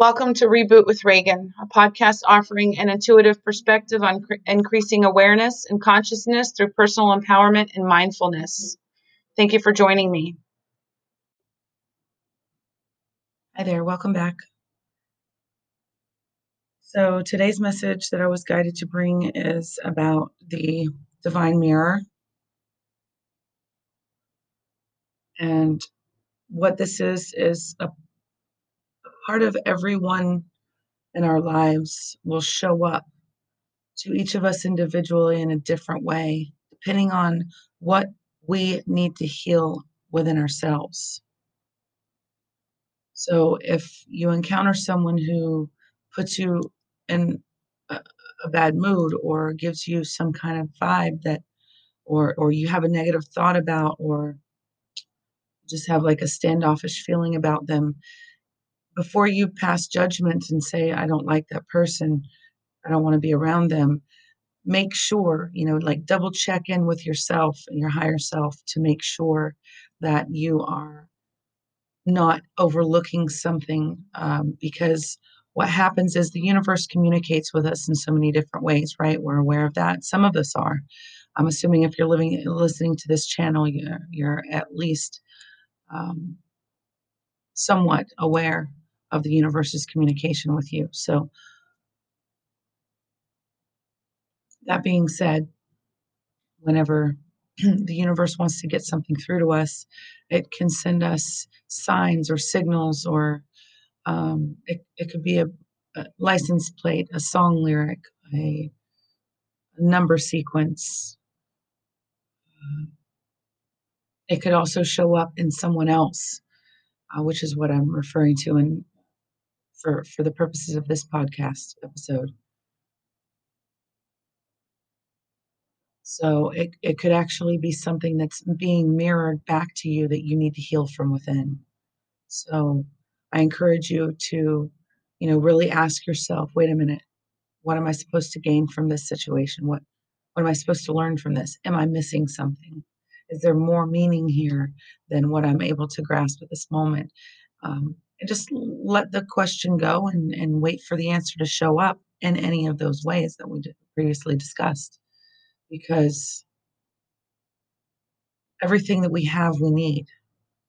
Welcome to Reboot with Reagan, a podcast offering an intuitive perspective on cr- increasing awareness and consciousness through personal empowerment and mindfulness. Thank you for joining me. Hi there, welcome back. So, today's message that I was guided to bring is about the divine mirror. And what this is, is a part of everyone in our lives will show up to each of us individually in a different way, depending on what we need to heal within ourselves. So if you encounter someone who puts you in a, a bad mood or gives you some kind of vibe that or or you have a negative thought about or just have like a standoffish feeling about them before you pass judgment and say, I don't like that person, I don't want to be around them, make sure, you know, like double check in with yourself and your higher self to make sure that you are not overlooking something um, because what happens is the universe communicates with us in so many different ways right? We're aware of that. Some of us are. I'm assuming if you're living listening to this channel you're, you're at least um, somewhat aware of the universe's communication with you. So, that being said, whenever the universe wants to get something through to us, it can send us signs or signals, or um, it, it could be a, a, license plate, a song lyric, a, number sequence. It could also show up in someone else, uh, which is what I'm referring to in for, for the purposes of this podcast episode. So it, it could actually be something that's being mirrored back to you that you need to heal from within. So I encourage you to, you know, really ask yourself, wait a minute, what am I supposed to gain from this situation? What what am I supposed to learn from this? Am I missing something? Is there more meaning here than what I'm able to grasp at this moment? Um, and just let the question go and, and wait for the answer to show up in any of those ways that we previously discussed. Because everything that we have, we need.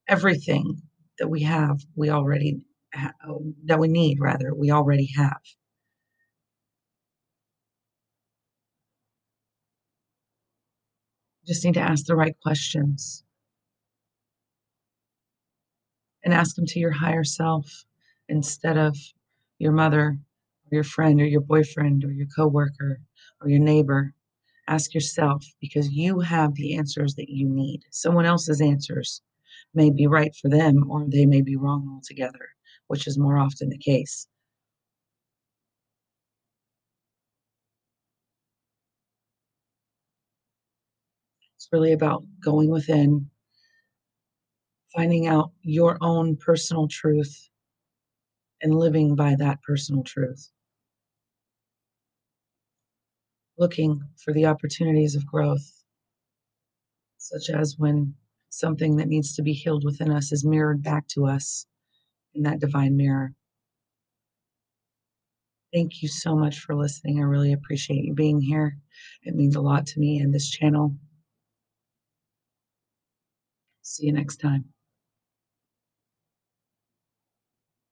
Everything that we have, we already ha- oh, that we need, rather, we already have. Just need to ask the right questions and ask them to your higher self instead of your mother or your friend or your boyfriend or your coworker or your neighbor. Ask yourself because you have the answers that you need. Someone else's answers may be right for them or they may be wrong altogether, which is more often the case. It's really about going within, finding out your own personal truth and living by that personal truth. Looking for the opportunities of growth, such as when something that needs to be healed within us is mirrored back to us in that divine mirror. Thank you so much for listening. I really appreciate you being here. It means a lot to me and this channel. See you next time.